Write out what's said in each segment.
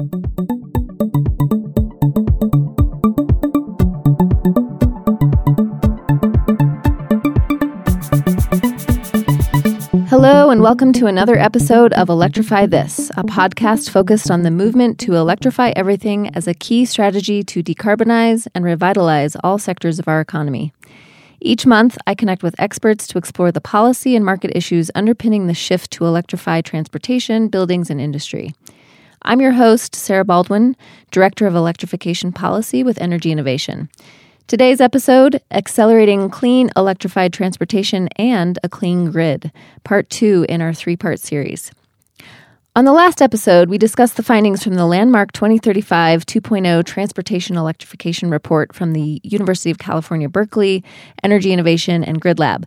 Hello, and welcome to another episode of Electrify This, a podcast focused on the movement to electrify everything as a key strategy to decarbonize and revitalize all sectors of our economy. Each month, I connect with experts to explore the policy and market issues underpinning the shift to electrify transportation, buildings, and industry. I'm your host, Sarah Baldwin, Director of Electrification Policy with Energy Innovation. Today's episode Accelerating Clean Electrified Transportation and a Clean Grid, part two in our three part series. On the last episode, we discussed the findings from the Landmark 2035 2.0 Transportation Electrification Report from the University of California, Berkeley, Energy Innovation, and GridLab.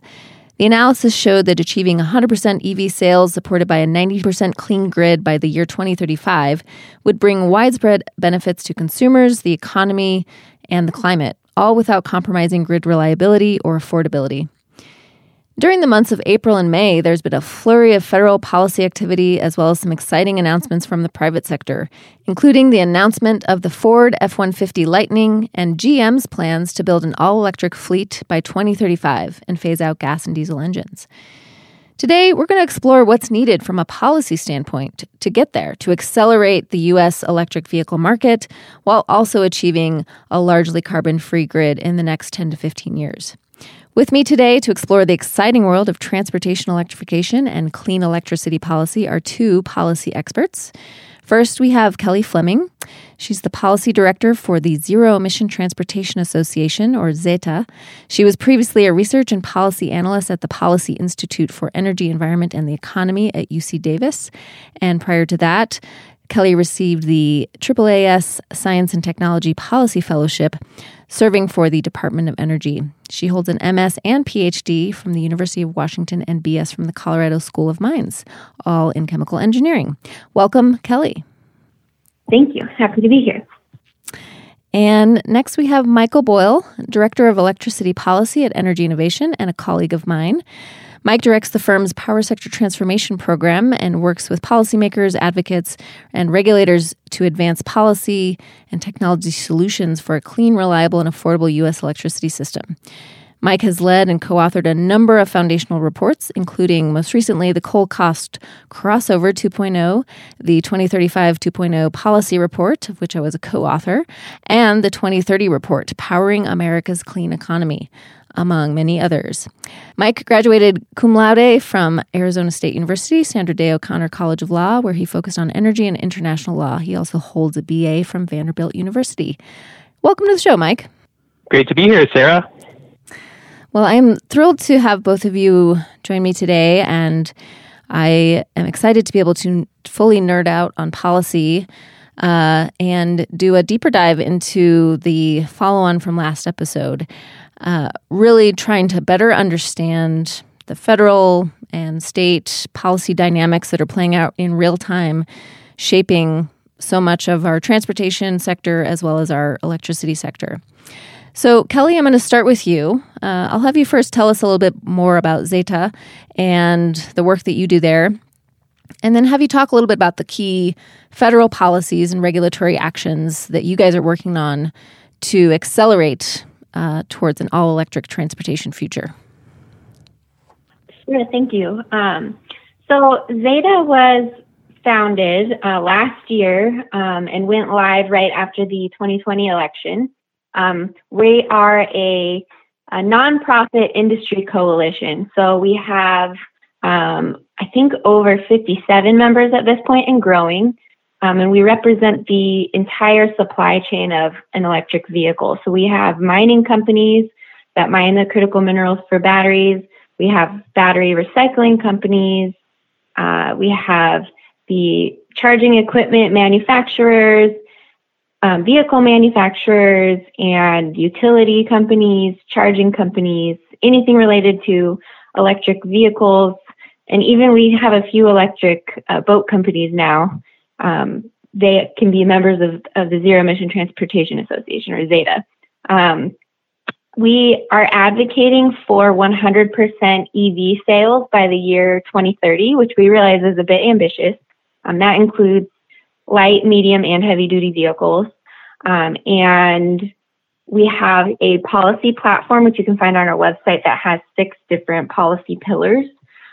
The analysis showed that achieving 100% EV sales supported by a 90% clean grid by the year 2035 would bring widespread benefits to consumers, the economy, and the climate all without compromising grid reliability or affordability. During the months of April and May, there's been a flurry of federal policy activity as well as some exciting announcements from the private sector, including the announcement of the Ford F 150 Lightning and GM's plans to build an all electric fleet by 2035 and phase out gas and diesel engines. Today, we're going to explore what's needed from a policy standpoint to get there, to accelerate the U.S. electric vehicle market while also achieving a largely carbon free grid in the next 10 to 15 years. With me today to explore the exciting world of transportation electrification and clean electricity policy are two policy experts. First, we have Kelly Fleming. She's the policy director for the Zero Emission Transportation Association, or ZETA. She was previously a research and policy analyst at the Policy Institute for Energy, Environment, and the Economy at UC Davis. And prior to that, Kelly received the AAAS Science and Technology Policy Fellowship, serving for the Department of Energy. She holds an MS and PhD from the University of Washington and BS from the Colorado School of Mines, all in chemical engineering. Welcome, Kelly. Thank you. Happy to be here. And next we have Michael O'Boyle, Director of Electricity Policy at Energy Innovation and a colleague of mine. Mike directs the firm's Power Sector Transformation Program and works with policymakers, advocates, and regulators to advance policy and technology solutions for a clean, reliable, and affordable U.S. electricity system. Mike has led and co authored a number of foundational reports, including most recently the Coal Cost Crossover 2.0, the 2035 2.0 Policy Report, of which I was a co author, and the 2030 Report, Powering America's Clean Economy among many others. Mike graduated cum laude from Arizona State University, Sandra Day O'Connor College of Law, where he focused on energy and international law. He also holds a BA from Vanderbilt University. Welcome to the show, Mike. Great to be here, Sarah. Well, I am thrilled to have both of you join me today, and I am excited to be able to fully nerd out on policy uh, and do a deeper dive into the follow on from last episode uh, really trying to better understand the federal and state policy dynamics that are playing out in real time, shaping so much of our transportation sector as well as our electricity sector. So, Kelly, I'm going to start with you. Uh, I'll have you first tell us a little bit more about Zeta and the work that you do there, and then have you talk a little bit about the key federal policies and regulatory actions that you guys are working on to accelerate uh, towards an all electric transportation future? Sure, thank you. Um, so, Zeta was founded uh, last year um, and went live right after the 2020 election. Um, we are a, a, nonprofit industry coalition. So, we have, um, I think, over 57 members at this point and growing. Um, and we represent the entire supply chain of an electric vehicle. So we have mining companies that mine the critical minerals for batteries. We have battery recycling companies. Uh, we have the charging equipment manufacturers, um, vehicle manufacturers, and utility companies, charging companies, anything related to electric vehicles. And even we have a few electric uh, boat companies now um, they can be members of, of the Zero Emission Transportation Association or ZETA. Um, we are advocating for 100% EV sales by the year 2030, which we realize is a bit ambitious. Um, that includes light, medium, and heavy duty vehicles. Um, and we have a policy platform, which you can find on our website, that has six different policy pillars.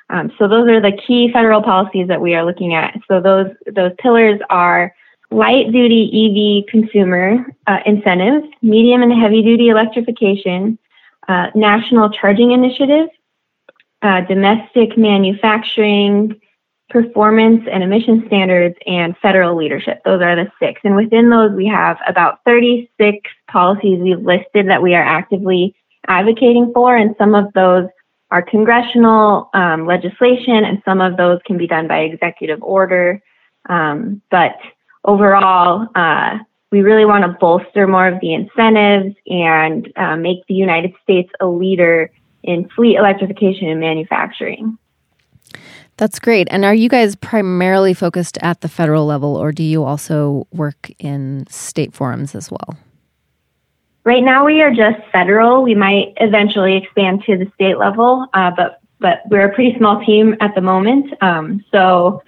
Um, so those are the key federal policies that we are looking at. So those those pillars are light duty EV consumer uh, incentives, medium and heavy duty electrification, uh, national charging initiative, uh, domestic manufacturing, performance and emission standards, and federal leadership. Those are the six. And within those, we have about 36 policies we've listed that we are actively advocating for, and some of those are congressional um, legislation, and some of those can be done by executive order. Um, but overall, uh, we really want to bolster more of the incentives and uh, make the United States a leader in fleet electrification and manufacturing. That's great. And are you guys primarily focused at the federal level, or do you also work in state forums as well? Right now, we are just federal. We might eventually expand to the state level, uh, but but we're a pretty small team at the moment. Um, so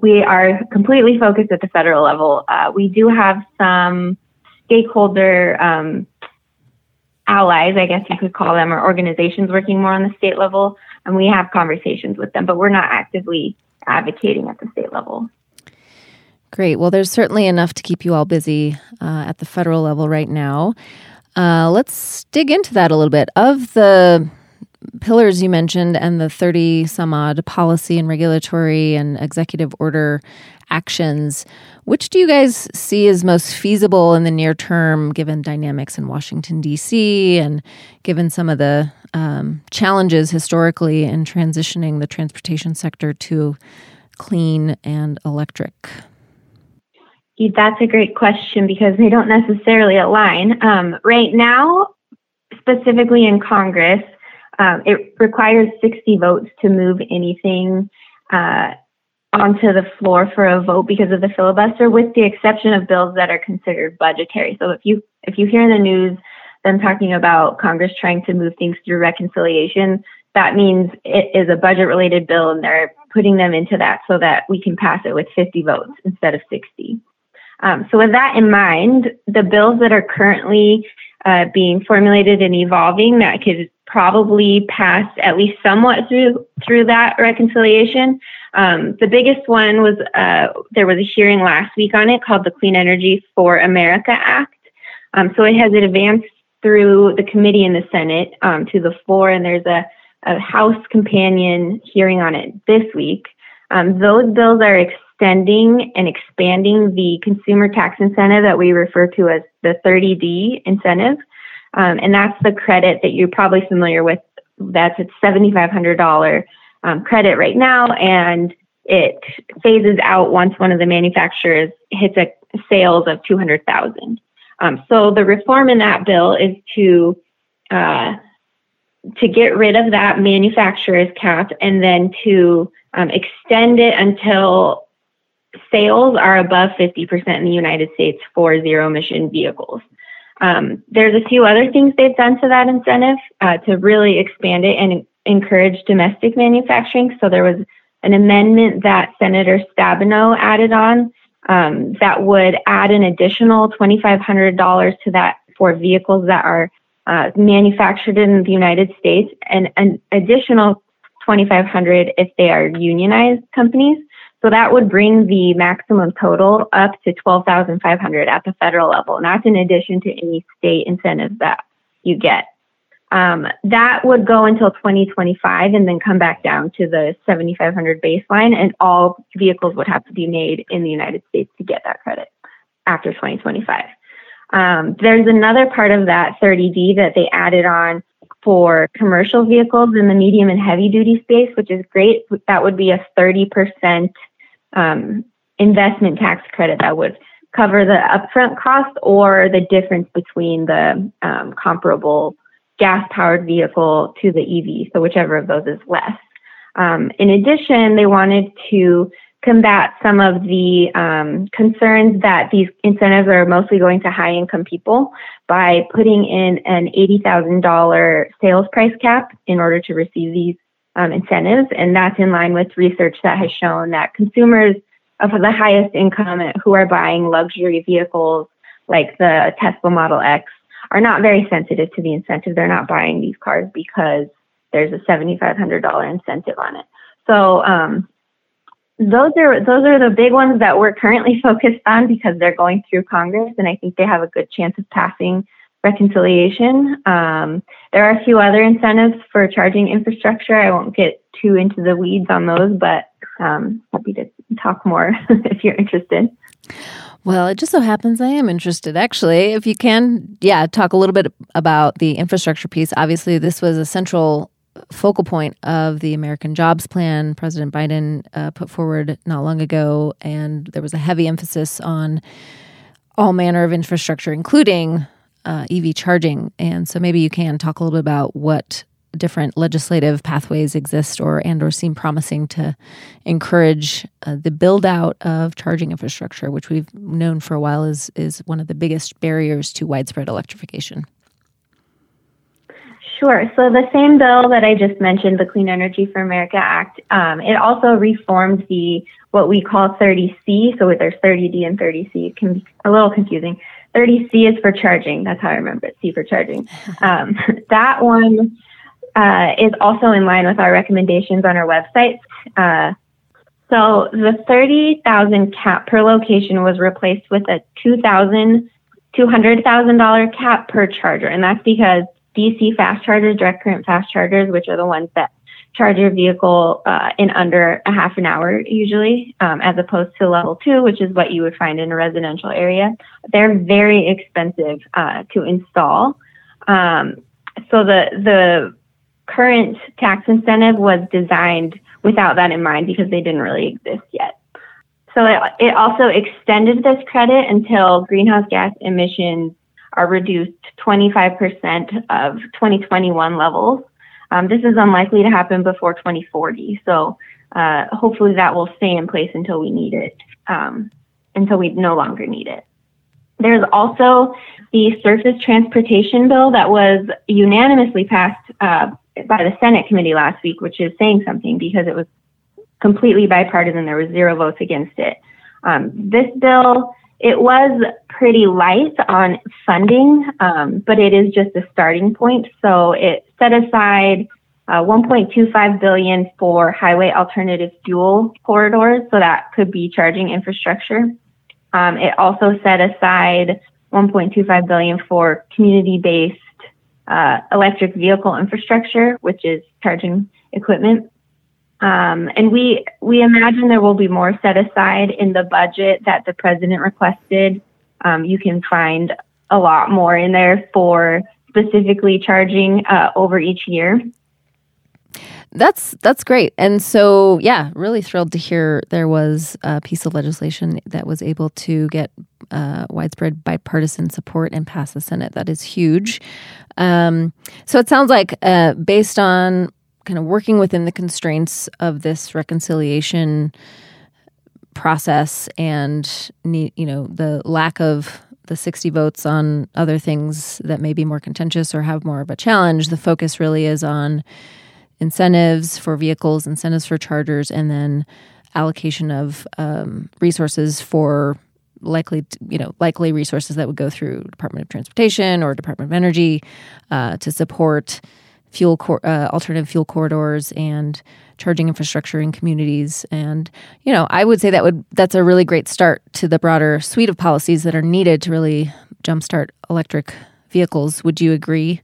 we are completely focused at the federal level. Uh, we do have some stakeholder um, allies, I guess you could call them, or organizations working more on the state level, and we have conversations with them, but we're not actively advocating at the state level. Great. Well, there's certainly enough to keep you all busy uh, at the federal level right now. Uh, let's dig into that a little bit. Of the pillars you mentioned and the 30 some odd policy and regulatory and executive order actions, which do you guys see as most feasible in the near term, given dynamics in Washington, D.C., and given some of the um, challenges historically in transitioning the transportation sector to clean and electric? That's a great question because they don't necessarily align. Um, right now, specifically in Congress, um, it requires 60 votes to move anything uh, onto the floor for a vote because of the filibuster, with the exception of bills that are considered budgetary. So if you if you hear in the news them talking about Congress trying to move things through reconciliation, that means it is a budget related bill and they're putting them into that so that we can pass it with 50 votes instead of 60. Um, so with that in mind, the bills that are currently uh, being formulated and evolving that could probably pass at least somewhat through through that reconciliation. Um, the biggest one was uh, there was a hearing last week on it called the Clean Energy for America Act. Um, so it has advanced through the committee in the Senate um, to the floor, and there's a, a, House companion hearing on it this week. Um, those bills are extending and expanding the consumer tax incentive that we refer to as the 30D incentive. Um, and that's the credit that you're probably familiar with. That's at $7,500 um, credit right now, and it phases out once one of the manufacturers hits a sales of 200,000. Um, so the reform in that bill is to uh, to get rid of that manufacturer's cap and then to um, extend it until sales are above 50% in the United States for zero emission vehicles. Um, there's a few other things they've done to that incentive uh, to really expand it and encourage domestic manufacturing. So there was an amendment that Senator Stabenow added on um, that would add an additional $2,500 to that for vehicles that are uh, manufactured in the United States and an additional $2,500 if they are unionized companies. So that would bring the maximum total up to $12,500 at the federal level. And that's in addition to any state incentives that you get. Um, that would go until 2025 and then come back down to the 7,500 baseline, and all vehicles would have to be made in the United States to get that credit after 2025. Um, there's another part of that 30D that they added on for commercial vehicles in the medium and heavy duty space, which is great. That would be a 30% um, investment tax credit that would cover the upfront cost or the difference between the um, comparable gas powered vehicle to the EV, so whichever of those is less. Um, in addition, they wanted to combat some of the um, concerns that these incentives are mostly going to high income people by putting in an $80,000 sales price cap in order to receive these um, incentives. And that's in line with research that has shown that consumers of the highest income who are buying luxury vehicles like the Tesla Model X are not very sensitive to the incentive. They're not buying these cars because there's a $7,500 incentive on it. So um, those are those are the big ones that we're currently focused on because they're going through Congress, and I think they have a good chance of passing reconciliation. Um, there are a few other incentives for charging infrastructure. I won't get too into the weeds on those, but um, happy to talk more if you're interested. Well, it just so happens I am interested. Actually, if you can, yeah, talk a little bit about the infrastructure piece. Obviously, this was a central focal point of the American Jobs Plan President Biden uh, put forward not long ago, and there was a heavy emphasis on all manner of infrastructure, including uh, EV charging. And so, maybe you can talk a little bit about what different legislative pathways exist or and or seem promising to encourage uh, the build out of charging infrastructure which we've known for a while is is one of the biggest barriers to widespread electrification Sure. So the same bill that I just mentioned, the Clean Energy for America Act, um, it also reformed the what we call 30C. So there's 30D and 30C. It can be a little confusing. 30C is for charging. That's how I remember it. C for charging. Um, that one uh, is also in line with our recommendations on our website. Uh, so the 30,000 cap per location was replaced with a $2,000, $200,000 cap per charger. And that's because DC fast chargers, direct current fast chargers, which are the ones that charge your vehicle uh, in under a half an hour usually, um, as opposed to level two, which is what you would find in a residential area. They're very expensive uh, to install. Um, so the the current tax incentive was designed without that in mind because they didn't really exist yet. So it, it also extended this credit until greenhouse gas emissions are reduced 25% of 2021 levels. Um, this is unlikely to happen before 2040. So uh, hopefully that will stay in place until we need it, um, until we no longer need it. There's also the surface transportation bill that was unanimously passed uh, by the Senate committee last week, which is saying something because it was completely bipartisan. There were zero votes against it. Um, this bill, it was pretty light on funding, um, but it is just a starting point. So it set aside uh, 1.25 billion for highway alternative fuel corridors, so that could be charging infrastructure. Um, it also set aside 1.25 billion for community-based uh, electric vehicle infrastructure, which is charging equipment. Um, and we we imagine there will be more set aside in the budget that the president requested. Um, you can find a lot more in there for specifically charging uh, over each year. That's that's great. And so, yeah, really thrilled to hear there was a piece of legislation that was able to get uh, widespread bipartisan support and pass the Senate. That is huge. Um, so it sounds like, uh, based on kind of working within the constraints of this reconciliation process and you know the lack of the 60 votes on other things that may be more contentious or have more of a challenge the focus really is on incentives for vehicles incentives for chargers and then allocation of um, resources for likely you know likely resources that would go through department of transportation or department of energy uh, to support fuel cor- uh, alternative fuel corridors and charging infrastructure in communities. And you know i would say that would that's a really great start to the broader suite of policies that are needed to really jumpstart electric vehicles. Would you agree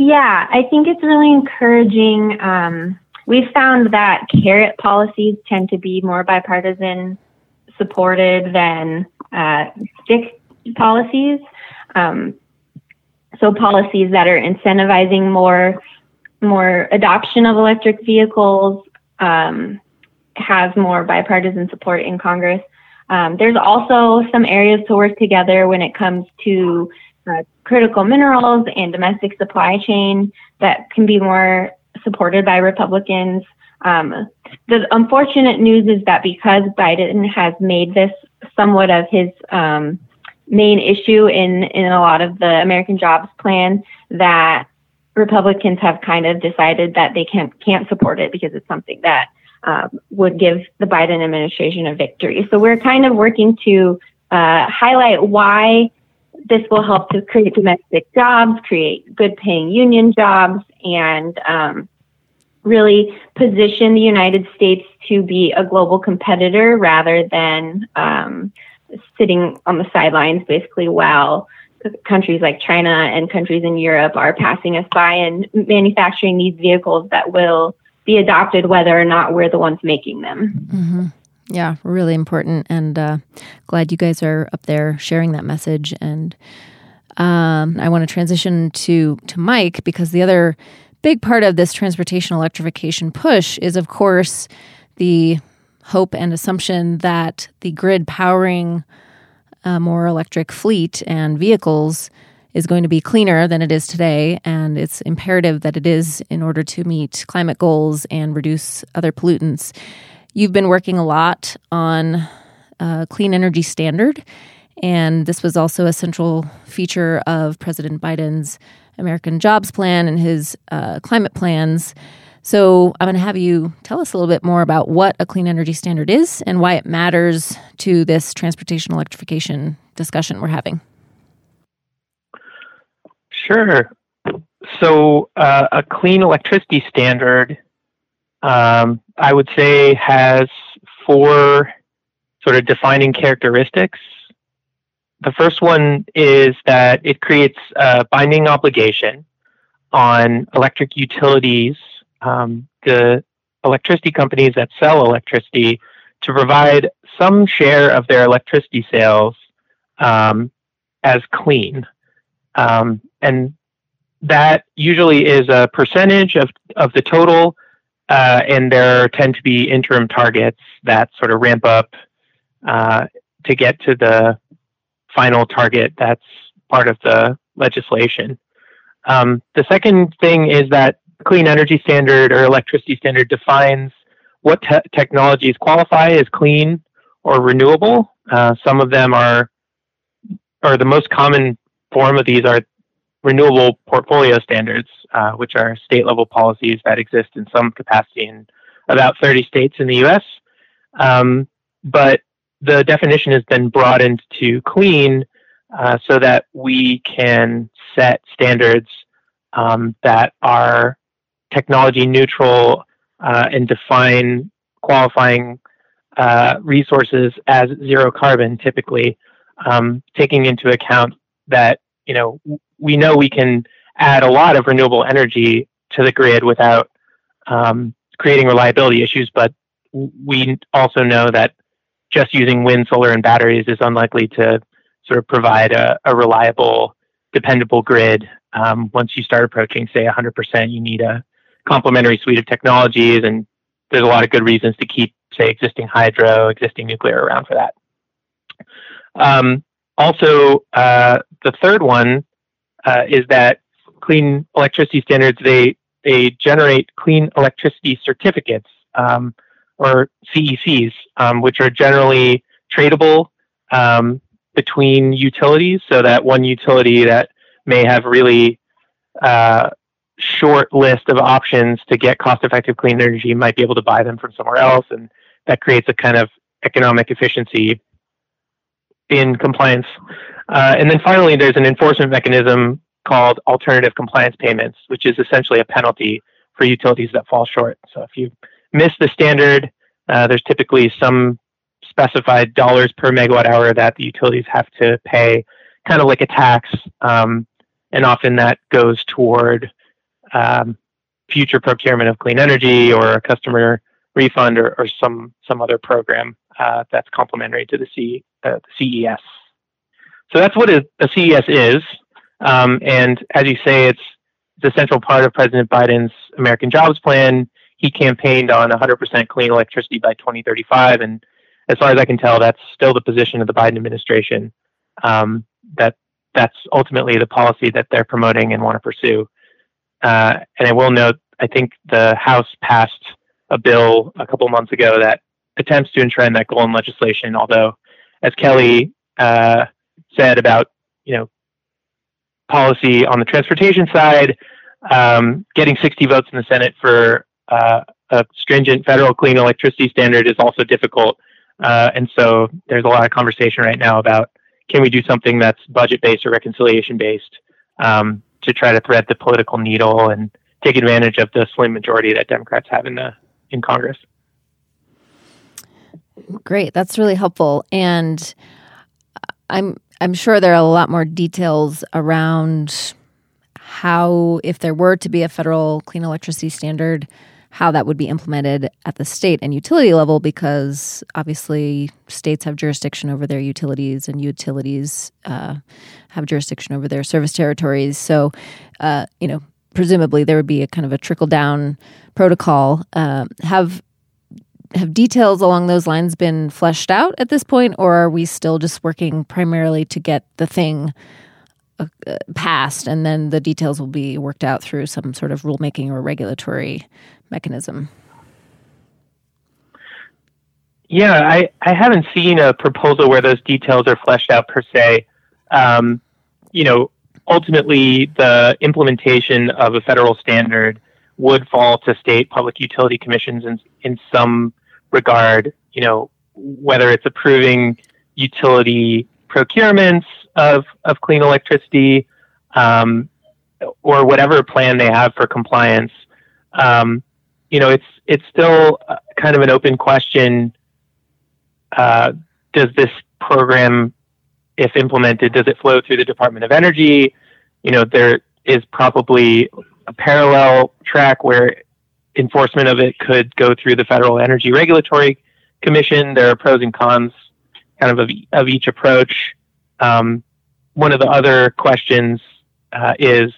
yeah i think it's really encouraging um, we've found that carrot policies tend to be more bipartisan supported than uh, stick policies um, so policies that are incentivizing more more adoption of electric vehicles um, has more bipartisan support in Congress. Um, there's also some areas to work together when it comes to uh, critical minerals and domestic supply chain that can be more supported by Republicans. Um, the unfortunate news is that because Biden has made this somewhat of his um, main issue in in a lot of the American Jobs Plan that Republicans have kind of decided that they can't can't support it because it's something that um, would give the Biden administration a victory. So we're kind of working to uh, highlight why this will help to create domestic jobs, create good paying union jobs, and um, really position the United States to be a global competitor rather than um, sitting on the sidelines basically while countries like China and countries in Europe are passing us by and manufacturing these vehicles that will be adopted whether or not we're the ones making them. Mm-hmm. Yeah, really important, and uh, glad you guys are up there sharing that message. And um, I want to transition to to Mike because the other big part of this transportation electrification push is, of course, the hope and assumption that the grid powering a more electric fleet and vehicles is going to be cleaner than it is today, and it's imperative that it is in order to meet climate goals and reduce other pollutants. You've been working a lot on a clean energy standard, and this was also a central feature of President Biden's American Jobs Plan and his uh, climate plans. So, I'm going to have you tell us a little bit more about what a clean energy standard is and why it matters to this transportation electrification discussion we're having. Sure. So, uh, a clean electricity standard, um, I would say, has four sort of defining characteristics. The first one is that it creates a binding obligation on electric utilities, um, the electricity companies that sell electricity, to provide some share of their electricity sales um, as clean. Um, and that usually is a percentage of, of the total, uh, and there tend to be interim targets that sort of ramp up uh, to get to the final target that's part of the legislation. Um, the second thing is that Clean Energy Standard or Electricity Standard defines what te- technologies qualify as clean or renewable. Uh, some of them are, or the most common form of these are renewable portfolio standards, uh, which are state level policies that exist in some capacity in about 30 states in the US. Um, but the definition has been broadened to clean uh, so that we can set standards um, that are technology neutral uh, and define qualifying uh, resources as zero carbon typically um, taking into account that you know we know we can add a lot of renewable energy to the grid without um, creating reliability issues but we also know that just using wind, solar, and batteries is unlikely to sort of provide a, a reliable, dependable grid. Um, once you start approaching, say, 100%, you need a complementary suite of technologies, and there's a lot of good reasons to keep, say, existing hydro, existing nuclear around for that. Um, also, uh, the third one uh, is that clean electricity standards they they generate clean electricity certificates. Um, or CECs, um, which are generally tradable um, between utilities, so that one utility that may have really uh, short list of options to get cost-effective clean energy might be able to buy them from somewhere else, and that creates a kind of economic efficiency in compliance. Uh, and then finally, there's an enforcement mechanism called alternative compliance payments, which is essentially a penalty for utilities that fall short. So if you miss the standard, uh, there's typically some specified dollars per megawatt hour that the utilities have to pay, kind of like a tax, um, and often that goes toward um, future procurement of clean energy or a customer refund or, or some some other program uh, that's complementary to the, C, uh, the CES. So that's what a, CES is, um, and as you say, it's a central part of President Biden's American Jobs Plan he campaigned on 100% clean electricity by 2035, and as far as I can tell, that's still the position of the Biden administration. Um, that that's ultimately the policy that they're promoting and want to pursue. Uh, and I will note, I think the House passed a bill a couple months ago that attempts to enshrine that goal in legislation. Although, as Kelly uh, said about you know policy on the transportation side, um, getting 60 votes in the Senate for uh, a stringent federal clean electricity standard is also difficult. Uh, and so there's a lot of conversation right now about can we do something that's budget based or reconciliation based um, to try to thread the political needle and take advantage of the slim majority that Democrats have in the in Congress. Great, that's really helpful, and I'm I'm sure there are a lot more details around how, if there were to be a federal clean electricity standard, how that would be implemented at the state and utility level because obviously states have jurisdiction over their utilities and utilities uh, have jurisdiction over their service territories. So, uh, you know, presumably there would be a kind of a trickle down protocol. Uh, have have details along those lines been fleshed out at this point, or are we still just working primarily to get the thing uh, passed, and then the details will be worked out through some sort of rulemaking or regulatory mechanism? Yeah, I, I haven't seen a proposal where those details are fleshed out per se. Um, you know, ultimately, the implementation of a federal standard would fall to state public utility commissions in, in some regard. You know, whether it's approving utility procurements of, of clean electricity um, or whatever plan they have for compliance. Um, you know, it's it's still uh, kind of an open question. Uh, does this program, if implemented, does it flow through the Department of Energy? You know, there is probably a parallel track where enforcement of it could go through the Federal Energy Regulatory Commission. There are pros and cons, kind of of, of each approach. Um, one of the other questions uh, is,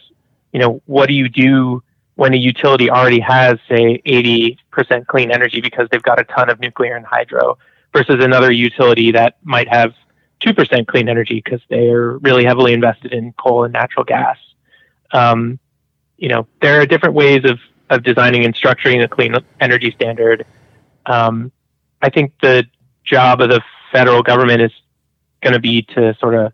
you know, what do you do when a utility already has, say, 80% clean energy because they've got a ton of nuclear and hydro, versus another utility that might have 2% clean energy because they are really heavily invested in coal and natural gas. Um, you know, there are different ways of, of designing and structuring a clean energy standard. Um, I think the job of the federal government is going to be to sort of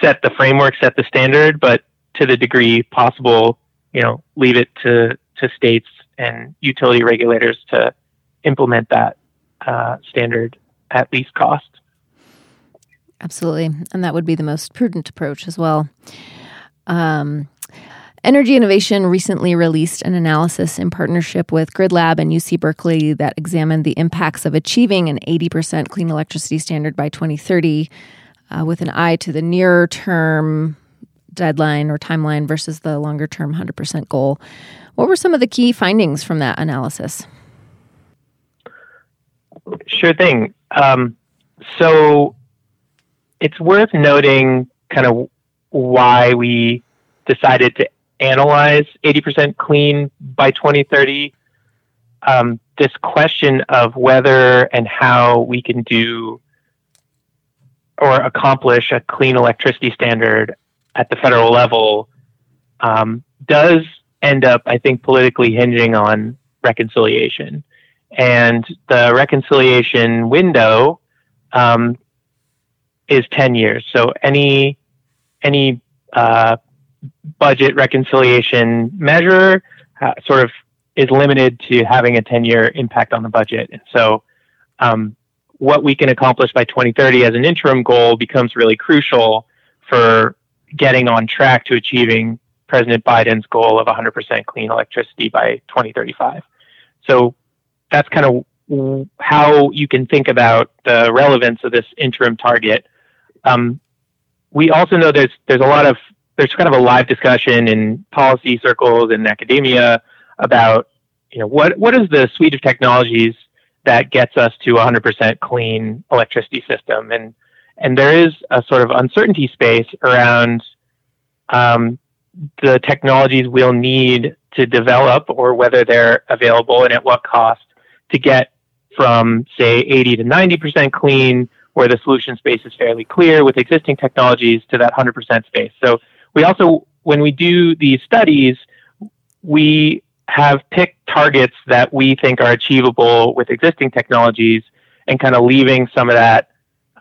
set the framework, set the standard, but to the degree possible, you know, leave it to, to states and utility regulators to implement that uh, standard at least cost. Absolutely. And that would be the most prudent approach as well. Um, Energy Innovation recently released an analysis in partnership with GridLab and UC Berkeley that examined the impacts of achieving an 80% clean electricity standard by 2030 uh, with an eye to the nearer term deadline or timeline versus the longer term 100% goal. What were some of the key findings from that analysis? Sure thing. Um, so it's worth noting kind of why we decided to analyze 80% clean by 2030. Um, this question of whether and how we can do or accomplish a clean electricity standard at the federal level um, does end up, I think, politically hinging on reconciliation. And the reconciliation window um, is 10 years. So any any uh, budget reconciliation measure uh, sort of is limited to having a 10 year impact on the budget. And so um, what we can accomplish by 2030 as an interim goal becomes really crucial for getting on track to achieving President Biden's goal of 100% clean electricity by 2035. So that's kind of how you can think about the relevance of this interim target. Um, we also know there's there's a lot of there's kind of a live discussion in policy circles and academia about you know what what is the suite of technologies that gets us to 100% clean electricity system? And and there is a sort of uncertainty space around um, the technologies we'll need to develop or whether they're available and at what cost to get from say 80 to 90% clean where the solution space is fairly clear with existing technologies to that 100% space. So we also, when we do these studies, we have picked targets that we think are achievable with existing technologies and kind of leaving some of that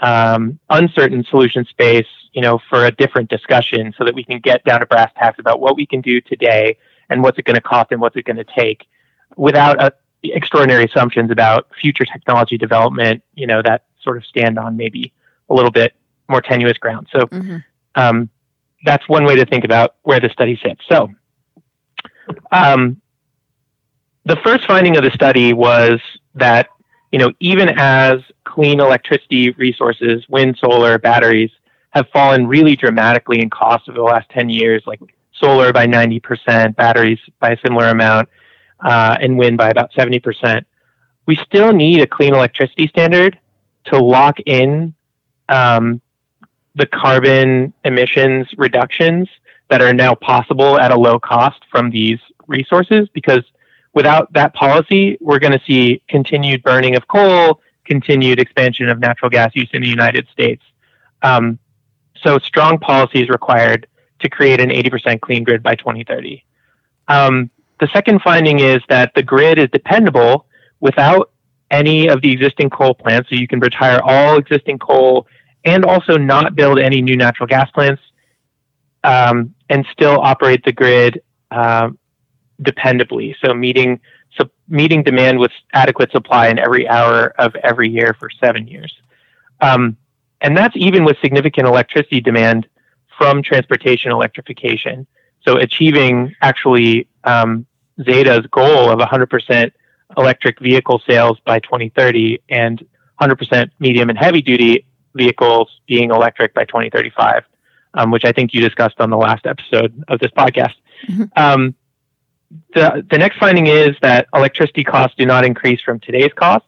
um, uncertain solution space, you know, for a different discussion so that we can get down to brass tacks about what we can do today and what's it going to cost and what's it going to take without a, extraordinary assumptions about future technology development, you know, that sort of stand on maybe a little bit more tenuous ground. So mm-hmm. um, that's one way to think about where the study sits. So um, the first finding of the study was that you know even as clean electricity resources, wind, solar, batteries, have fallen really dramatically in cost over the last 10 years, like solar by 90%, batteries by a similar amount, uh, and wind by about 70%. We still need a clean electricity standard to lock in um, the carbon emissions reductions that are now possible at a low cost from these resources because without that policy, we're going to see continued burning of coal, continued expansion of natural gas use in the United States. Um, so strong policy is required to create an 80% clean grid by 2030. Um, the second finding is that the grid is dependable without any of the existing coal plants. So you can retire all existing coal and also not build any new natural gas plants um, and still operate the grid uh, dependably. So meeting so meeting demand with adequate supply in every hour of every year for seven years. Um, and that's even with significant electricity demand from transportation electrification. So achieving actually um, Zeta's goal of 100% electric vehicle sales by 2030 and 100% medium and heavy duty vehicles being electric by 2035, um, which I think you discussed on the last episode of this podcast. Mm-hmm. Um, the, the next finding is that electricity costs do not increase from today's costs.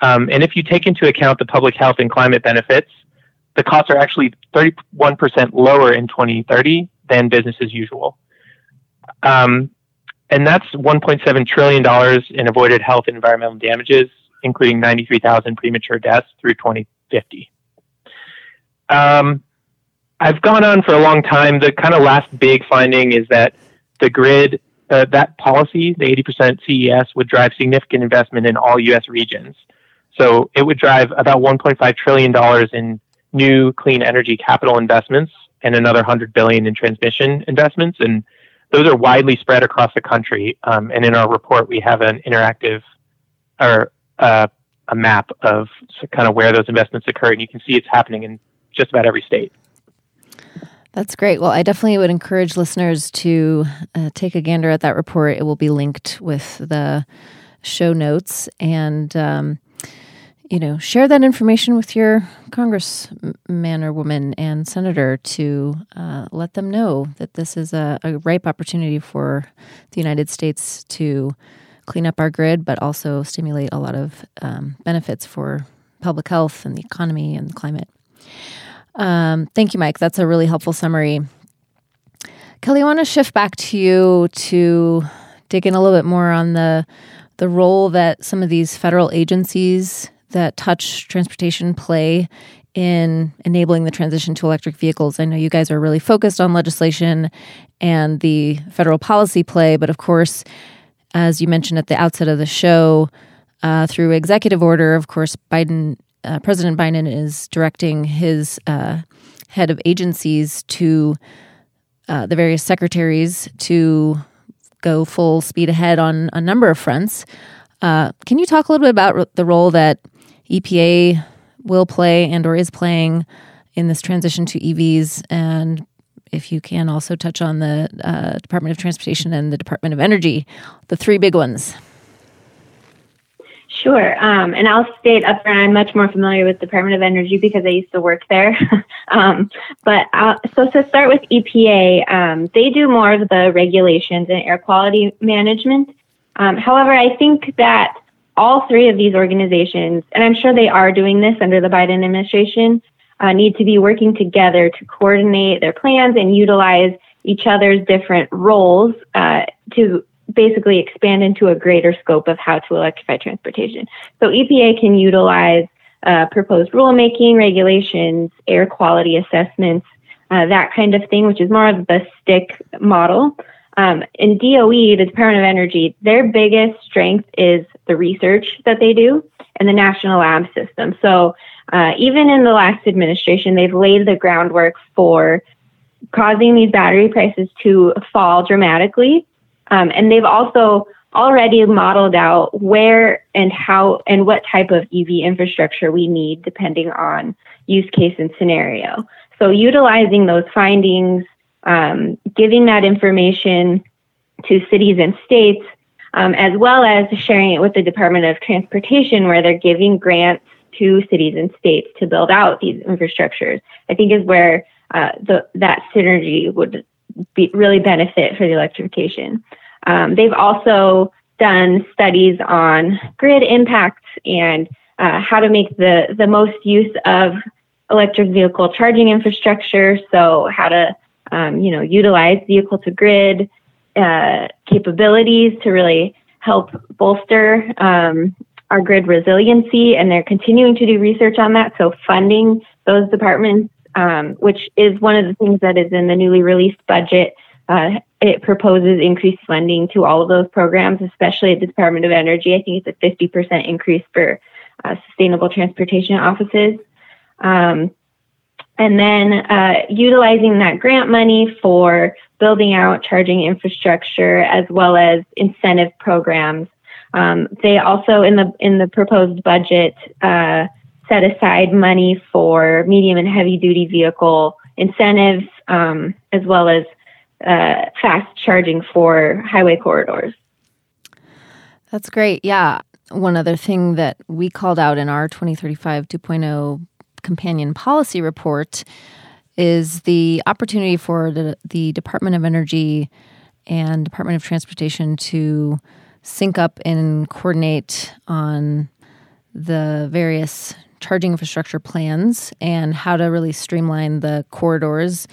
Um, and if you take into account the public health and climate benefits, the costs are actually 31% lower in 2030 than business as usual. Um, and that's $1.7 trillion in avoided health and environmental damages, including 93,000 premature deaths through 2050. Um, I've gone on for a long time. The kind of last big finding is that the grid uh, that policy, the 80% CES, would drive significant investment in all U.S. regions. So it would drive about 1.5 trillion dollars in new clean energy capital investments and another 100 billion in transmission investments, and those are widely spread across the country. Um, and in our report, we have an interactive or uh, a map of kind of where those investments occur, and you can see it's happening in just about every state. That's great. Well, I definitely would encourage listeners to uh, take a gander at that report. It will be linked with the show notes and, um, you know, share that information with your congressman or woman and senator to uh, let them know that this is a, a ripe opportunity for the United States to clean up our grid, but also stimulate a lot of um, benefits for public health and the economy and the climate. Um, thank you, Mike. That's a really helpful summary. Kelly, I want to shift back to you to dig in a little bit more on the the role that some of these federal agencies that touch transportation play in enabling the transition to electric vehicles. I know you guys are really focused on legislation and the federal policy play, but of course, as you mentioned at the outset of the show, uh, through executive order, of course, Biden uh, President Biden is directing his uh, head of agencies to uh, the various secretaries to go full speed ahead on a number of fronts. Uh, can you talk a little bit about the role that EPA will play and or is playing in this transition to EVs and if you can also touch on the uh, Department of Transportation and the Department of Energy, the three big ones. Sure. Um, and I'll state up front, I'm much more familiar with Department of Energy because I used to work there. um, but uh, so to start with EPA, um, they do more of the regulations and air quality management. Um, however, I think that all three of these organizations, and I'm sure they are doing this under the Biden administration, uh, need to be working together to coordinate their plans and utilize each other's different roles uh, to basically expand into a greater scope of how to electrify transportation. So EPA can utilize uh, proposed rulemaking, regulations, air quality assessments, uh, that kind of thing, which is more of the stick model. Um, in DOE, the Department of Energy, their biggest strength is the research that they do and the national lab system. So uh, even in the last administration, they've laid the groundwork for causing these battery prices to fall dramatically um, and they've also already modeled out where and how and what type of EV infrastructure we need depending on use case and scenario. So utilizing those findings, um, giving that information to cities and states, um, as well as sharing it with the Department of Transportation, where they're giving grants to cities and states to build out these infrastructures. I think is where uh, the, that synergy would be, really benefit for the electrification. Um, they've also done studies on grid impacts and uh, how to make the, the most use of electric vehicle charging infrastructure. So how to um, you know utilize vehicle to grid uh, capabilities to really help bolster um, our grid resiliency. And they're continuing to do research on that. So funding those departments, um, which is one of the things that is in the newly released budget. Uh, it proposes increased funding to all of those programs, especially at the Department of Energy. I think it's a 50% increase for uh, sustainable transportation offices. Um, and then uh, utilizing that grant money for building out charging infrastructure as well as incentive programs. Um, they also in the in the proposed budget uh, set aside money for medium and heavy duty vehicle incentives um, as well as uh, fast charging for highway corridors. That's great. Yeah. One other thing that we called out in our 2035 2.0 companion policy report is the opportunity for the, the Department of Energy and Department of Transportation to sync up and coordinate on the various charging infrastructure plans and how to really streamline the corridors.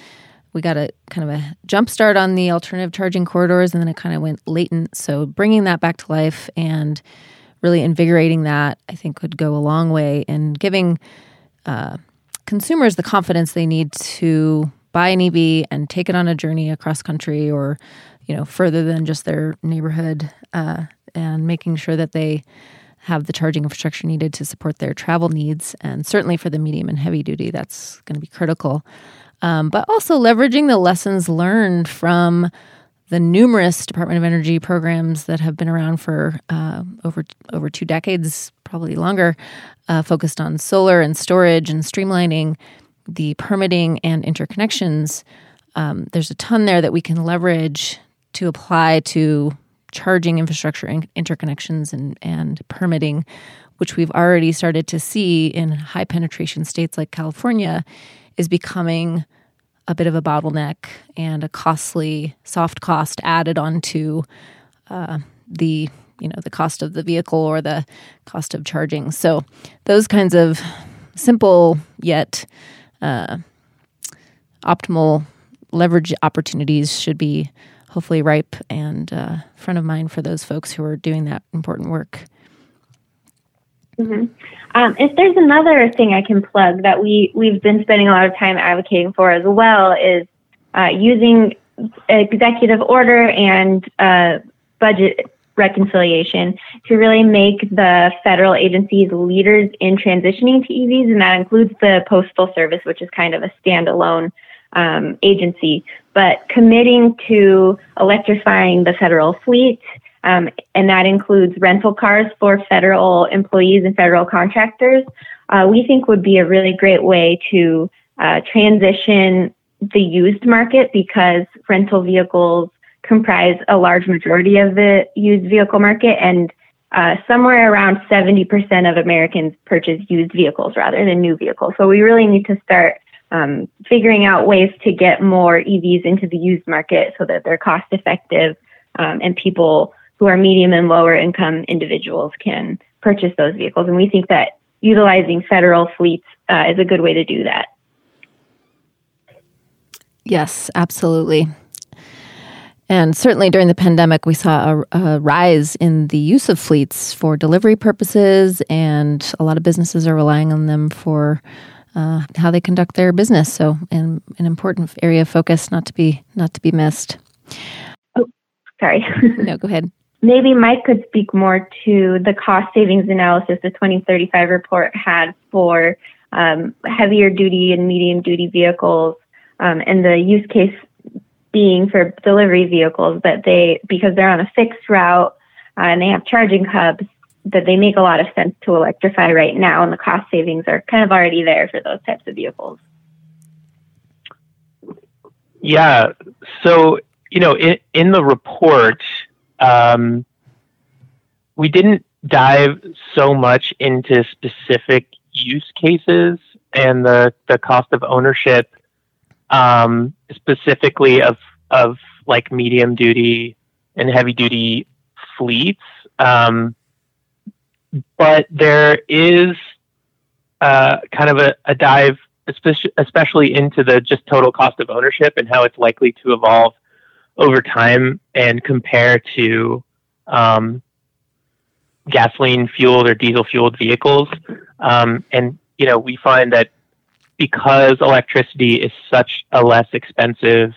We got a kind of a jump start on the alternative charging corridors, and then it kind of went latent. So bringing that back to life and really invigorating that, I think, could go a long way in giving uh, consumers the confidence they need to buy an EV and take it on a journey across country or you know further than just their neighborhood uh, and making sure that they have the charging infrastructure needed to support their travel needs and certainly for the medium and heavy duty that's going to be critical um, but also leveraging the lessons learned from the numerous Department of Energy programs that have been around for uh, over over two decades, probably longer, uh, focused on solar and storage and streamlining the permitting and interconnections. Um, there's a ton there that we can leverage to apply to charging infrastructure in- interconnections and, and permitting, which we've already started to see in high penetration states like California, is becoming a bit of a bottleneck and a costly soft cost added onto uh, the you know the cost of the vehicle or the cost of charging. So those kinds of simple yet uh, optimal leverage opportunities should be hopefully ripe and uh, front of mind for those folks who are doing that important work. Mm-hmm. Um, if there's another thing I can plug that we we've been spending a lot of time advocating for as well is uh, using executive order and uh, budget reconciliation to really make the federal agencies leaders in transitioning to EVs, and that includes the Postal Service, which is kind of a standalone um, agency, but committing to electrifying the federal fleet um, and that includes rental cars for federal employees and federal contractors, uh, we think would be a really great way to uh, transition the used market because rental vehicles comprise a large majority of the used vehicle market and uh, somewhere around 70% of Americans purchase used vehicles rather than new vehicles. So we really need to start um, figuring out ways to get more EVs into the used market so that they're cost effective um, and people who are medium and lower income individuals can purchase those vehicles. And we think that utilizing federal fleets uh, is a good way to do that. Yes, absolutely. And certainly during the pandemic, we saw a, a, rise in the use of fleets for delivery purposes, and a lot of businesses are relying on them for uh, how they conduct their business. So, an, an important area of focus not to be not to be missed. Oh, sorry. no, go ahead. Maybe Mike could speak more to the cost savings analysis the 2035 report had for um, heavier duty and medium duty vehicles um, and the use case being for delivery vehicles that they, because they're on a fixed route, uh, and they have charging hubs that they make a lot of sense to electrify right now, and the cost savings are kind of already there for those types of vehicles. Yeah. So, you know, in, in the report, um, we didn't dive so much into specific use cases and the, the cost of ownership, um, specifically of, of like medium duty and heavy duty fleets. Um, but there is uh, kind of a, a dive, especially, into the just total cost of ownership and how it's likely to evolve over time and compare to um, gasoline fueled or diesel fueled vehicles. Um, and, you know, we find that because electricity is such a less expensive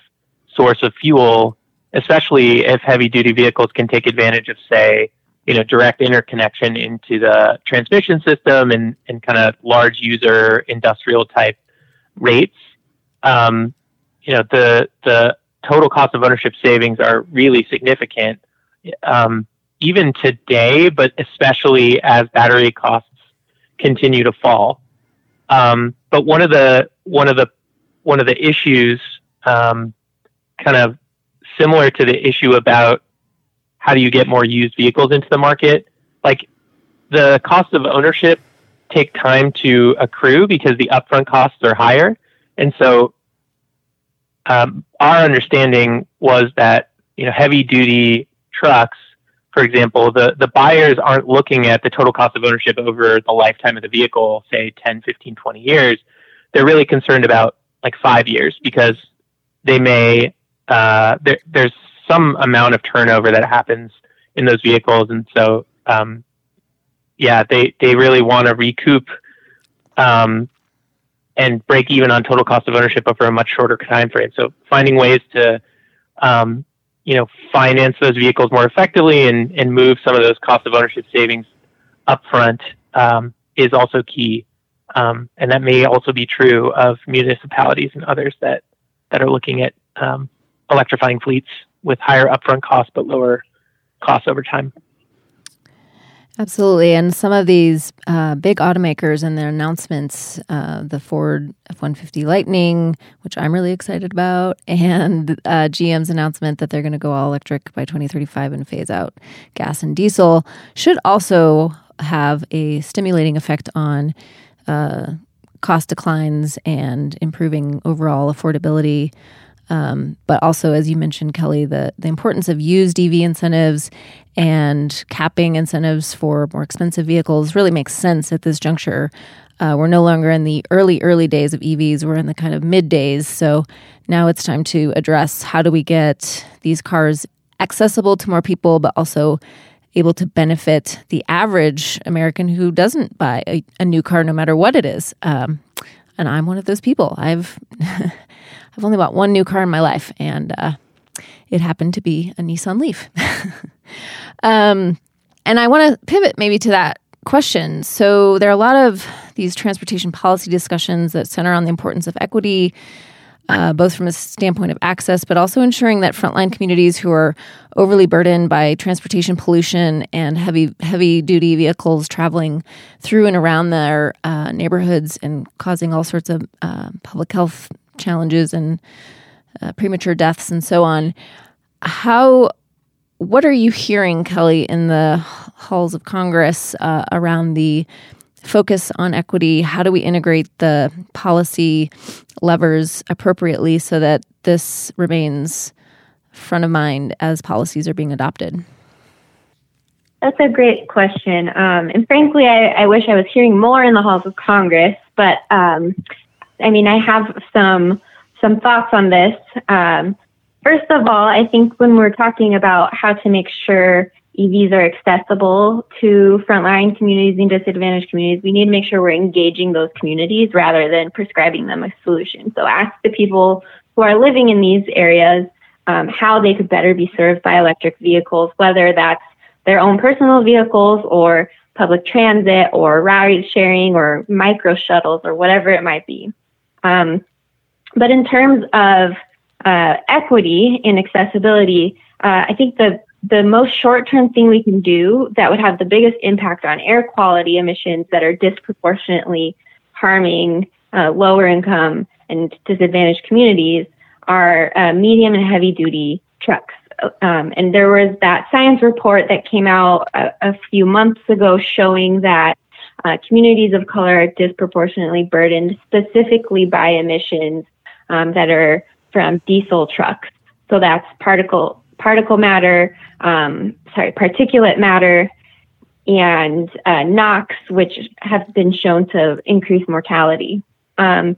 source of fuel, especially if heavy duty vehicles can take advantage of, say, you know, direct interconnection into the transmission system and, and kind of large user industrial type rates. Um, you know, the, the total cost of ownership savings are really significant, um, even today, but especially as battery costs continue to fall. Um, but one of the, one of the, one of the issues, um, kind of similar to the issue about how do you get more used vehicles into the market? Like the cost of ownership take time to accrue because the upfront costs are higher. And so um, our understanding was that you know heavy duty trucks, for example, the, the buyers aren't looking at the total cost of ownership over the lifetime of the vehicle, say 10, 15, 20 years. They're really concerned about like five years because they may uh, there, there's some amount of turnover that happens in those vehicles, and so um, yeah, they they really want to recoup um, and break even on total cost of ownership over a much shorter time frame. So finding ways to um, you know finance those vehicles more effectively and and move some of those cost of ownership savings upfront um, is also key. Um, and that may also be true of municipalities and others that that are looking at um, electrifying fleets with higher upfront costs but lower costs over time. Absolutely. And some of these uh, big automakers and their announcements, uh, the Ford F 150 Lightning, which I'm really excited about, and uh, GM's announcement that they're going to go all electric by 2035 and phase out gas and diesel, should also have a stimulating effect on uh, cost declines and improving overall affordability um, but also, as you mentioned, Kelly, the, the importance of used EV incentives and capping incentives for more expensive vehicles really makes sense at this juncture. Uh, we're no longer in the early, early days of EVs. We're in the kind of mid days. So now it's time to address how do we get these cars accessible to more people, but also able to benefit the average American who doesn't buy a, a new car, no matter what it is. Um, and I'm one of those people. I've I've only bought one new car in my life, and uh, it happened to be a Nissan Leaf. um, and I want to pivot maybe to that question. So there are a lot of these transportation policy discussions that center on the importance of equity, uh, both from a standpoint of access, but also ensuring that frontline communities who are overly burdened by transportation pollution and heavy heavy duty vehicles traveling through and around their uh, neighborhoods and causing all sorts of uh, public health challenges and uh, premature deaths and so on. How, what are you hearing, Kelly, in the halls of Congress uh, around the focus on equity? How do we integrate the policy levers appropriately so that this remains front of mind as policies are being adopted? That's a great question. Um, and frankly, I, I, wish I was hearing more in the halls of Congress, but um, I mean, I have some some thoughts on this. Um, first of all, I think when we're talking about how to make sure EVs are accessible to frontline communities and disadvantaged communities, we need to make sure we're engaging those communities rather than prescribing them a solution. So ask the people who are living in these areas um, how they could better be served by electric vehicles, whether that's their own personal vehicles or public transit or ride sharing or micro shuttles or whatever it might be. Um, but in terms of uh, equity and accessibility, uh, I think the the most short term thing we can do that would have the biggest impact on air quality emissions that are disproportionately harming uh, lower income and disadvantaged communities are uh, medium and heavy duty trucks. Um, and there was that science report that came out a, a few months ago showing that uh, communities of color are disproportionately burdened specifically by emissions um, that are from diesel trucks. So that's particle particle matter, um, sorry, particulate matter, and uh, NOx, which have been shown to increase mortality. Um,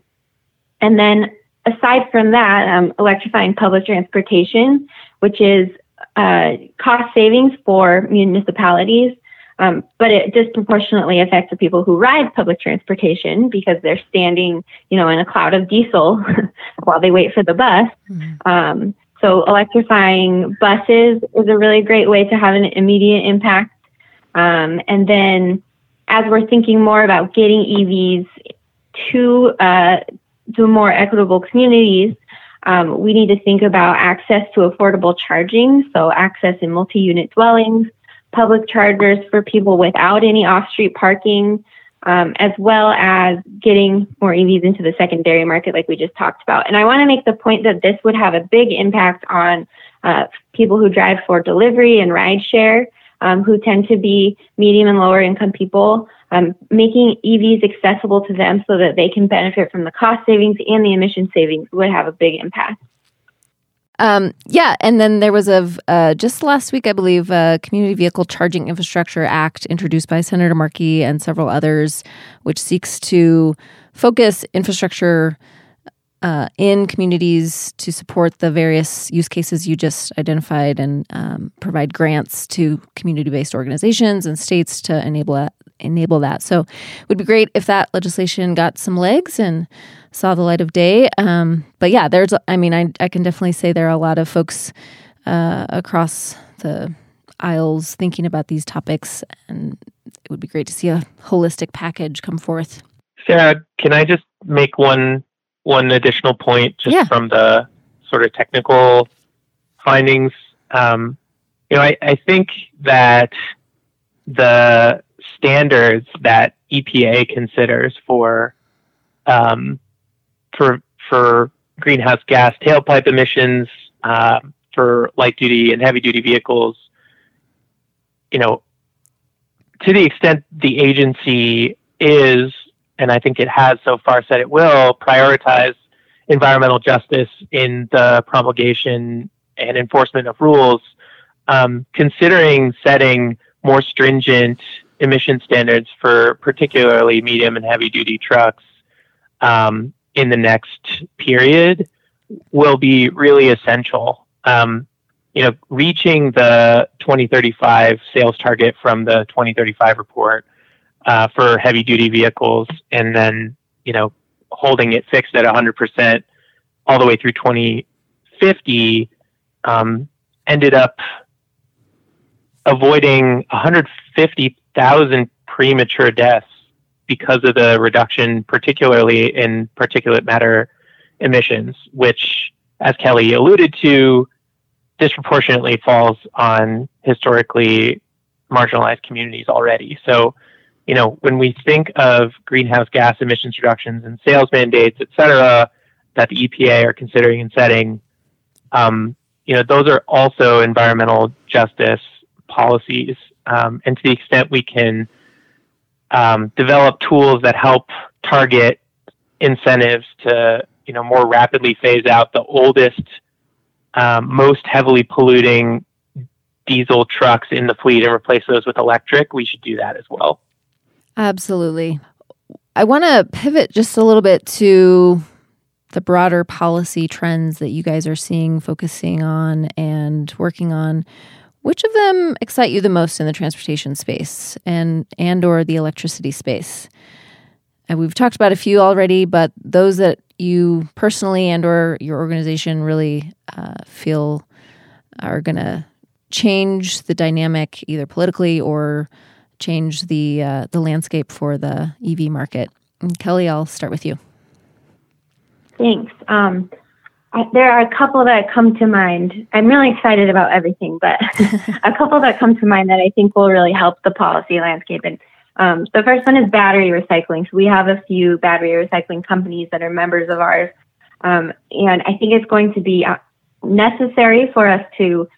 and then aside from that, um, electrifying public transportation, which is uh, cost savings for municipalities, um, but it disproportionately affects the people who ride public transportation because they're standing, you know, in a cloud of diesel while they wait for the bus. Mm-hmm. Um, so electrifying buses is a really great way to have an immediate impact. Um, and then as we're thinking more about getting EVs to uh, to more equitable communities, um, we need to think about access to affordable charging, so access in multi-unit dwellings, public chargers for people without any off-street parking, um, as well as getting more EVs into the secondary market, like we just talked about. And I want to make the point that this would have a big impact on uh, people who drive for delivery and rideshare, um, who tend to be medium and lower income people. Um, making EVs accessible to them so that they can benefit from the cost savings and the emission savings would have a big impact. Um, yeah, and then there was a uh, just last week, I believe, a Community Vehicle Charging Infrastructure Act introduced by Senator Markey and several others, which seeks to focus infrastructure uh, in communities to support the various use cases you just identified and um, provide grants to community-based organizations and states to enable enable that. So, it would be great if that legislation got some legs and saw the light of day. Um, but yeah, there's, I mean, I, I can definitely say there are a lot of folks uh, across the aisles thinking about these topics, and it would be great to see a holistic package come forth. Sarah, can I just make one one additional point just yeah. from the sort of technical findings? Um, you know, I, I think that the standards that EPA considers for um, for for greenhouse gas tailpipe emissions uh, for light duty and heavy duty vehicles. You know, to the extent the agency is, and I think it has so far said it will, prioritize environmental justice in the promulgation and enforcement of rules, um, considering setting more stringent emission standards for particularly medium and heavy duty trucks um, in the next period will be really essential. Um, you know, reaching the 2035 sales target from the 2035 report uh, for heavy duty vehicles, and then you know, holding it fixed at 100% all the way through 2050, um, ended up avoiding 150,000 premature deaths because of the reduction, particularly in particulate matter emissions, which, as Kelly alluded to, disproportionately falls on historically marginalized communities already. So, you know, when we think of greenhouse gas emissions reductions and sales mandates, et cetera, that the EPA are considering and setting, um, you know, those are also environmental justice policies. Um, and to the extent we can um, develop tools that help target incentives to you know more rapidly phase out the oldest, um, most heavily polluting diesel trucks in the fleet and replace those with electric. We should do that as well. Absolutely. I want to pivot just a little bit to the broader policy trends that you guys are seeing, focusing on, and working on. Which of them excite you the most in the transportation space and and or the electricity space? And we've talked about a few already, but those that you personally and or your organization really uh, feel are going to change the dynamic either politically or change the uh, the landscape for the EV market. And Kelly, I'll start with you. Thanks. Um, I, there are a couple that come to mind. I'm really excited about everything, but a couple that come to mind that I think will really help the policy landscape. And um, the first one is battery recycling. So we have a few battery recycling companies that are members of ours, um, and I think it's going to be uh, necessary for us to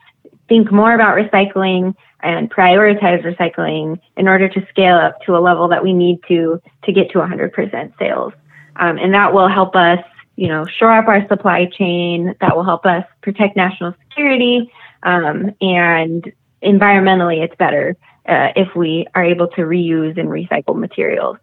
think more about recycling and prioritize recycling in order to scale up to a level that we need to to get to 100% sales. Um, and that will help us you know, shore up our supply chain. That will help us protect national security. Um, and environmentally, it's better uh, if we are able to reuse and recycle materials.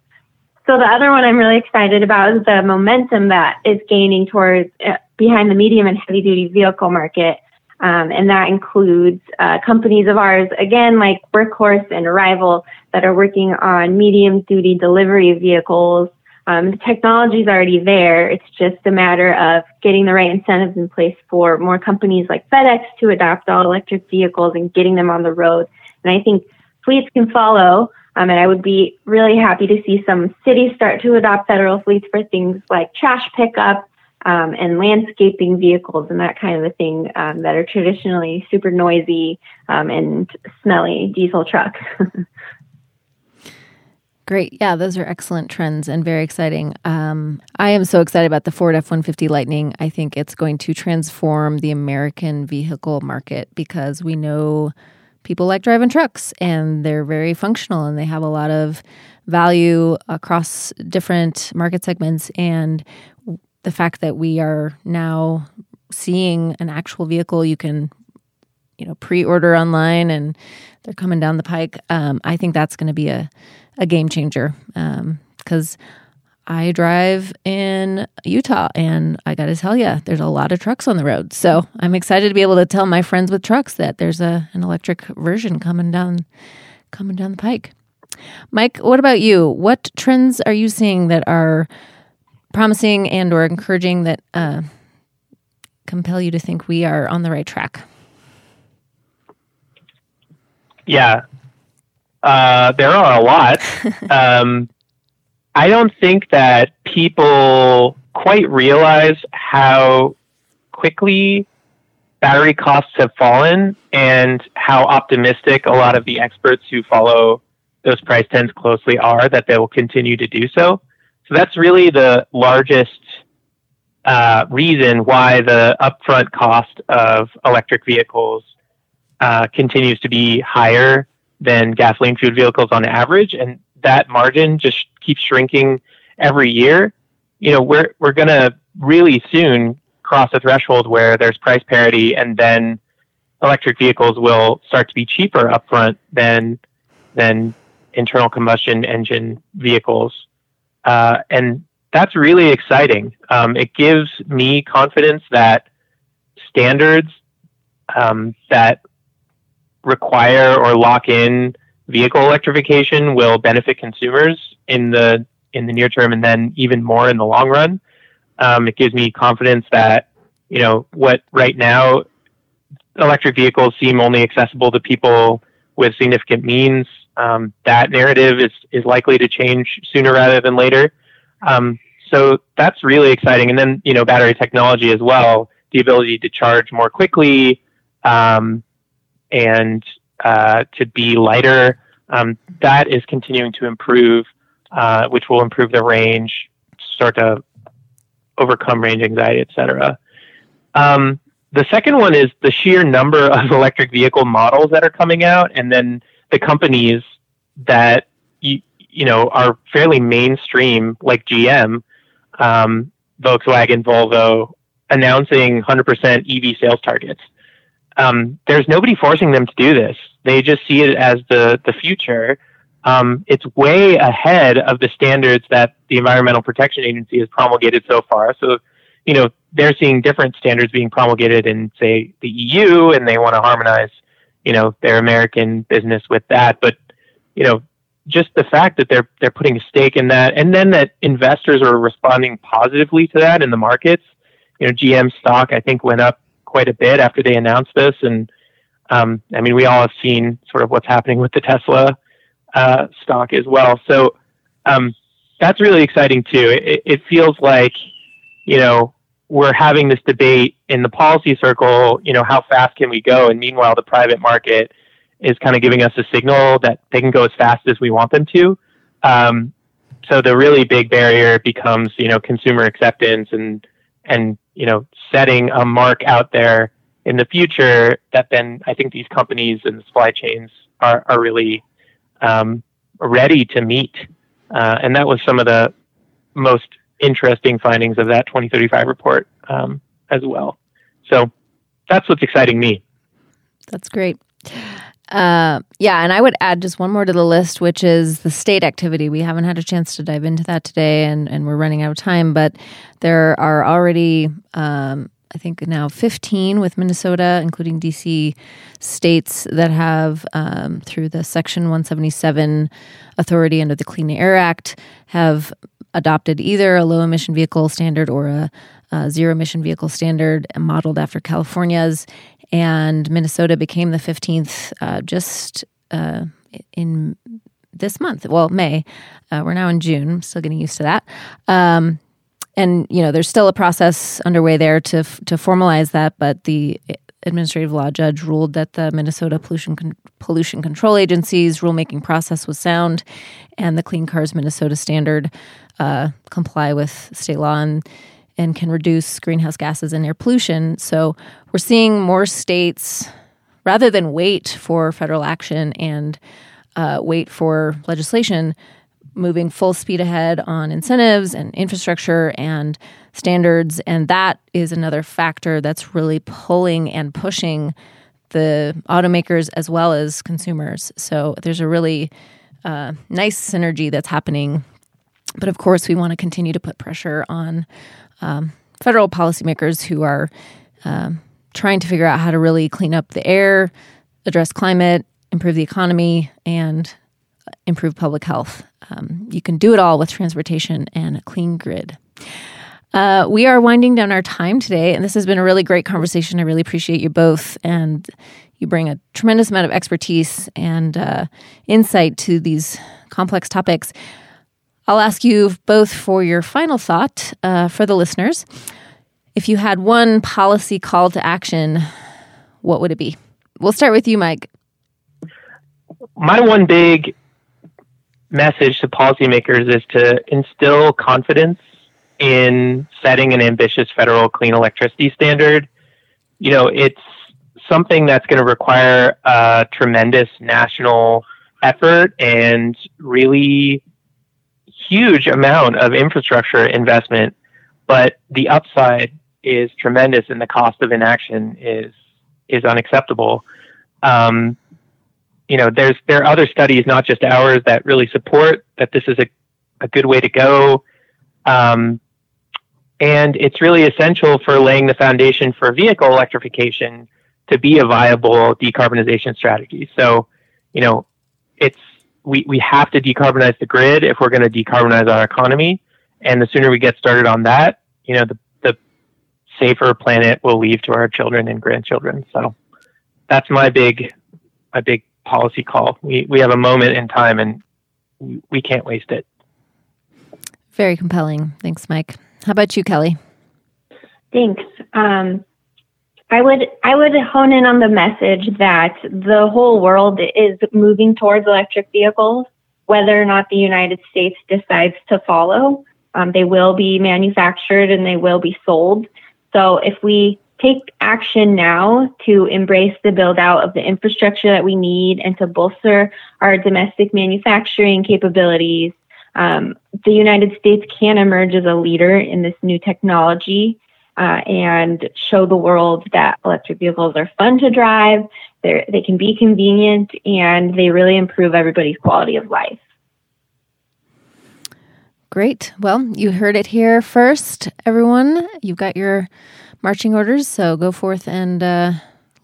So the other one I'm really excited about is the momentum that is gaining towards uh, behind the medium and heavy duty vehicle market. Um, and that includes uh, companies of ours, again, like Workhorse and Arrival, that are working on medium duty delivery vehicles um, the technology is already there. It's just a matter of getting the right incentives in place for more companies like FedEx to adopt all electric vehicles and getting them on the road. And I think fleets can follow. Um, and I would be really happy to see some cities start to adopt federal fleets for things like trash pickup um, and landscaping vehicles and that kind of a thing um, that are traditionally super noisy um, and smelly diesel trucks. Great. Yeah, those are excellent trends and very exciting. Um, I am so excited about the Ford F 150 Lightning. I think it's going to transform the American vehicle market because we know people like driving trucks and they're very functional and they have a lot of value across different market segments. And the fact that we are now seeing an actual vehicle you can you know pre-order online and they're coming down the pike um, i think that's going to be a a game changer because um, I drive in Utah and I got to tell you, there's a lot of trucks on the road. So I'm excited to be able to tell my friends with trucks that there's a an electric version coming down coming down the pike. Mike, what about you? What trends are you seeing that are promising and or encouraging that uh, compel you to think we are on the right track? Yeah, uh, there are a lot. um, I don't think that people quite realize how quickly battery costs have fallen and how optimistic a lot of the experts who follow those price trends closely are that they will continue to do so. So that's really the largest uh, reason why the upfront cost of electric vehicles uh, continues to be higher than gasoline fueled vehicles on average, and that margin just keeps shrinking every year. You know, we're we're going to really soon cross a threshold where there's price parity, and then electric vehicles will start to be cheaper upfront than than internal combustion engine vehicles, uh, and that's really exciting. Um, it gives me confidence that standards um, that require or lock in vehicle electrification will benefit consumers in the in the near term and then even more in the long run. Um, it gives me confidence that you know what right now electric vehicles seem only accessible to people with significant means. Um, that narrative is is likely to change sooner rather than later. Um, so that's really exciting. And then you know battery technology as well, the ability to charge more quickly, um, and uh, to be lighter. Um, that is continuing to improve, uh, which will improve the range, start to overcome range anxiety, etc. Um, the second one is the sheer number of electric vehicle models that are coming out, and then the companies that you, you know are fairly mainstream, like GM, um, Volkswagen, Volvo, announcing 100% EV sales targets um, there's nobody forcing them to do this. They just see it as the the future. Um, it's way ahead of the standards that the Environmental Protection Agency has promulgated so far. So, you know, they're seeing different standards being promulgated in, say, the EU, and they want to harmonize, you know, their American business with that. But, you know, just the fact that they're they're putting a stake in that, and then that investors are responding positively to that in the markets. You know, GM stock I think went up quite a bit after they announced this. And um, I mean, we all have seen sort of what's happening with the Tesla uh, stock as well. So um, that's really exciting too. It, it, feels like, you know, we're having this debate in the policy circle, you know, how fast can we go? And meanwhile, the private market is kind of giving us a signal that they can go as fast as we want them to. Um, so the really big barrier becomes, you know, consumer acceptance and and you know setting a mark out there in the future that then I think these companies and supply chains are are really um, ready to meet. Uh, and that was some of the most interesting findings of that 2035 report um, as well. So that's what's exciting me. That's great. Uh, yeah, and I would add just one more to the list, which is the state activity. We haven't had a chance to dive into that today, and, and we're running out of time, but there are already, um, I think, now 15 with Minnesota, including DC states that have, um, through the Section 177 authority under the Clean Air Act, have adopted either a low emission vehicle standard or a, a zero emission vehicle standard modeled after California's. And Minnesota became the 15th uh, just uh, in this month. Well, May. Uh, we're now in June. I'm still getting used to that. Um, and you know, there's still a process underway there to to formalize that. But the administrative law judge ruled that the Minnesota Pollution Con- Pollution Control Agency's rulemaking process was sound, and the Clean Cars Minnesota standard uh, comply with state law and and can reduce greenhouse gases and air pollution. So we're seeing more states, rather than wait for federal action and uh, wait for legislation, moving full speed ahead on incentives and infrastructure and standards. And that is another factor that's really pulling and pushing the automakers as well as consumers. So there's a really uh, nice synergy that's happening. But of course, we want to continue to put pressure on um, federal policymakers who are um, trying to figure out how to really clean up the air, address climate, improve the economy, and improve public health. Um, you can do it all with transportation and a clean grid. Uh, we are winding down our time today, and this has been a really great conversation. I really appreciate you both, and you bring a tremendous amount of expertise and uh, insight to these complex topics. I'll ask you both for your final thought uh, for the listeners. If you had one policy call to action, what would it be? We'll start with you, Mike. My one big message to policymakers is to instill confidence in setting an ambitious federal clean electricity standard. You know, it's something that's going to require a tremendous national effort and really huge amount of infrastructure investment, but the upside is tremendous and the cost of inaction is is unacceptable. Um, you know, there's there are other studies, not just ours, that really support that this is a, a good way to go. Um, and it's really essential for laying the foundation for vehicle electrification to be a viable decarbonization strategy. So, you know, it's we, we have to decarbonize the grid if we're going to decarbonize our economy. And the sooner we get started on that, you know, the, the safer planet we'll leave to our children and grandchildren. So that's my big, my big policy call. We, we have a moment in time and we can't waste it. Very compelling. Thanks, Mike. How about you, Kelly? Thanks. Um, I would I would hone in on the message that the whole world is moving towards electric vehicles, whether or not the United States decides to follow. Um, they will be manufactured and they will be sold. So if we take action now to embrace the build out of the infrastructure that we need and to bolster our domestic manufacturing capabilities, um, the United States can emerge as a leader in this new technology uh, and show the world that electric vehicles are fun to drive, they they can be convenient, and they really improve everybody's quality of life. Great. Well, you heard it here first, everyone. You've got your marching orders, so go forth and uh,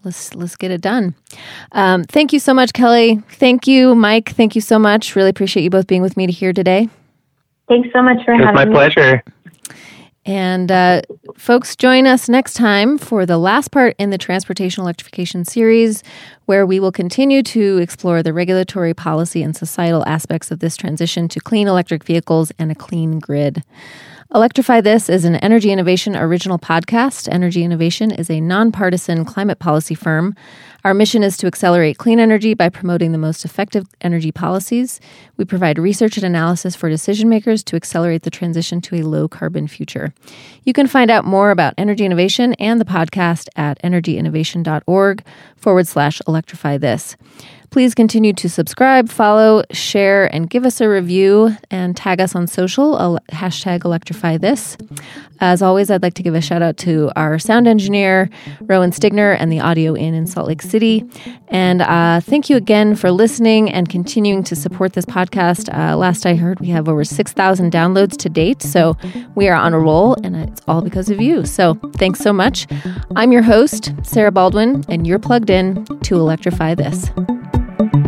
let's let's get it done. Um, thank you so much, Kelly. Thank you, Mike. Thank you so much. Really appreciate you both being with me here today. Thanks so much for it having me. my pleasure. And uh, folks, join us next time for the last part in the Transportation Electrification series, where we will continue to explore the regulatory, policy, and societal aspects of this transition to clean electric vehicles and a clean grid. Electrify This is an Energy Innovation original podcast. Energy Innovation is a nonpartisan climate policy firm. Our mission is to accelerate clean energy by promoting the most effective energy policies. We provide research and analysis for decision makers to accelerate the transition to a low carbon future. You can find out more about energy innovation and the podcast at energyinnovation.org forward slash electrify this. Please continue to subscribe, follow, share, and give us a review and tag us on social, hashtag electrify this. As always, I'd like to give a shout out to our sound engineer, Rowan Stigner, and the Audio Inn in Salt Lake City. And uh, thank you again for listening and continuing to support this podcast. Uh, last I heard, we have over 6,000 downloads to date. So we are on a roll, and it's all because of you. So thanks so much. I'm your host, Sarah Baldwin, and you're plugged in to Electrify This. Thank you.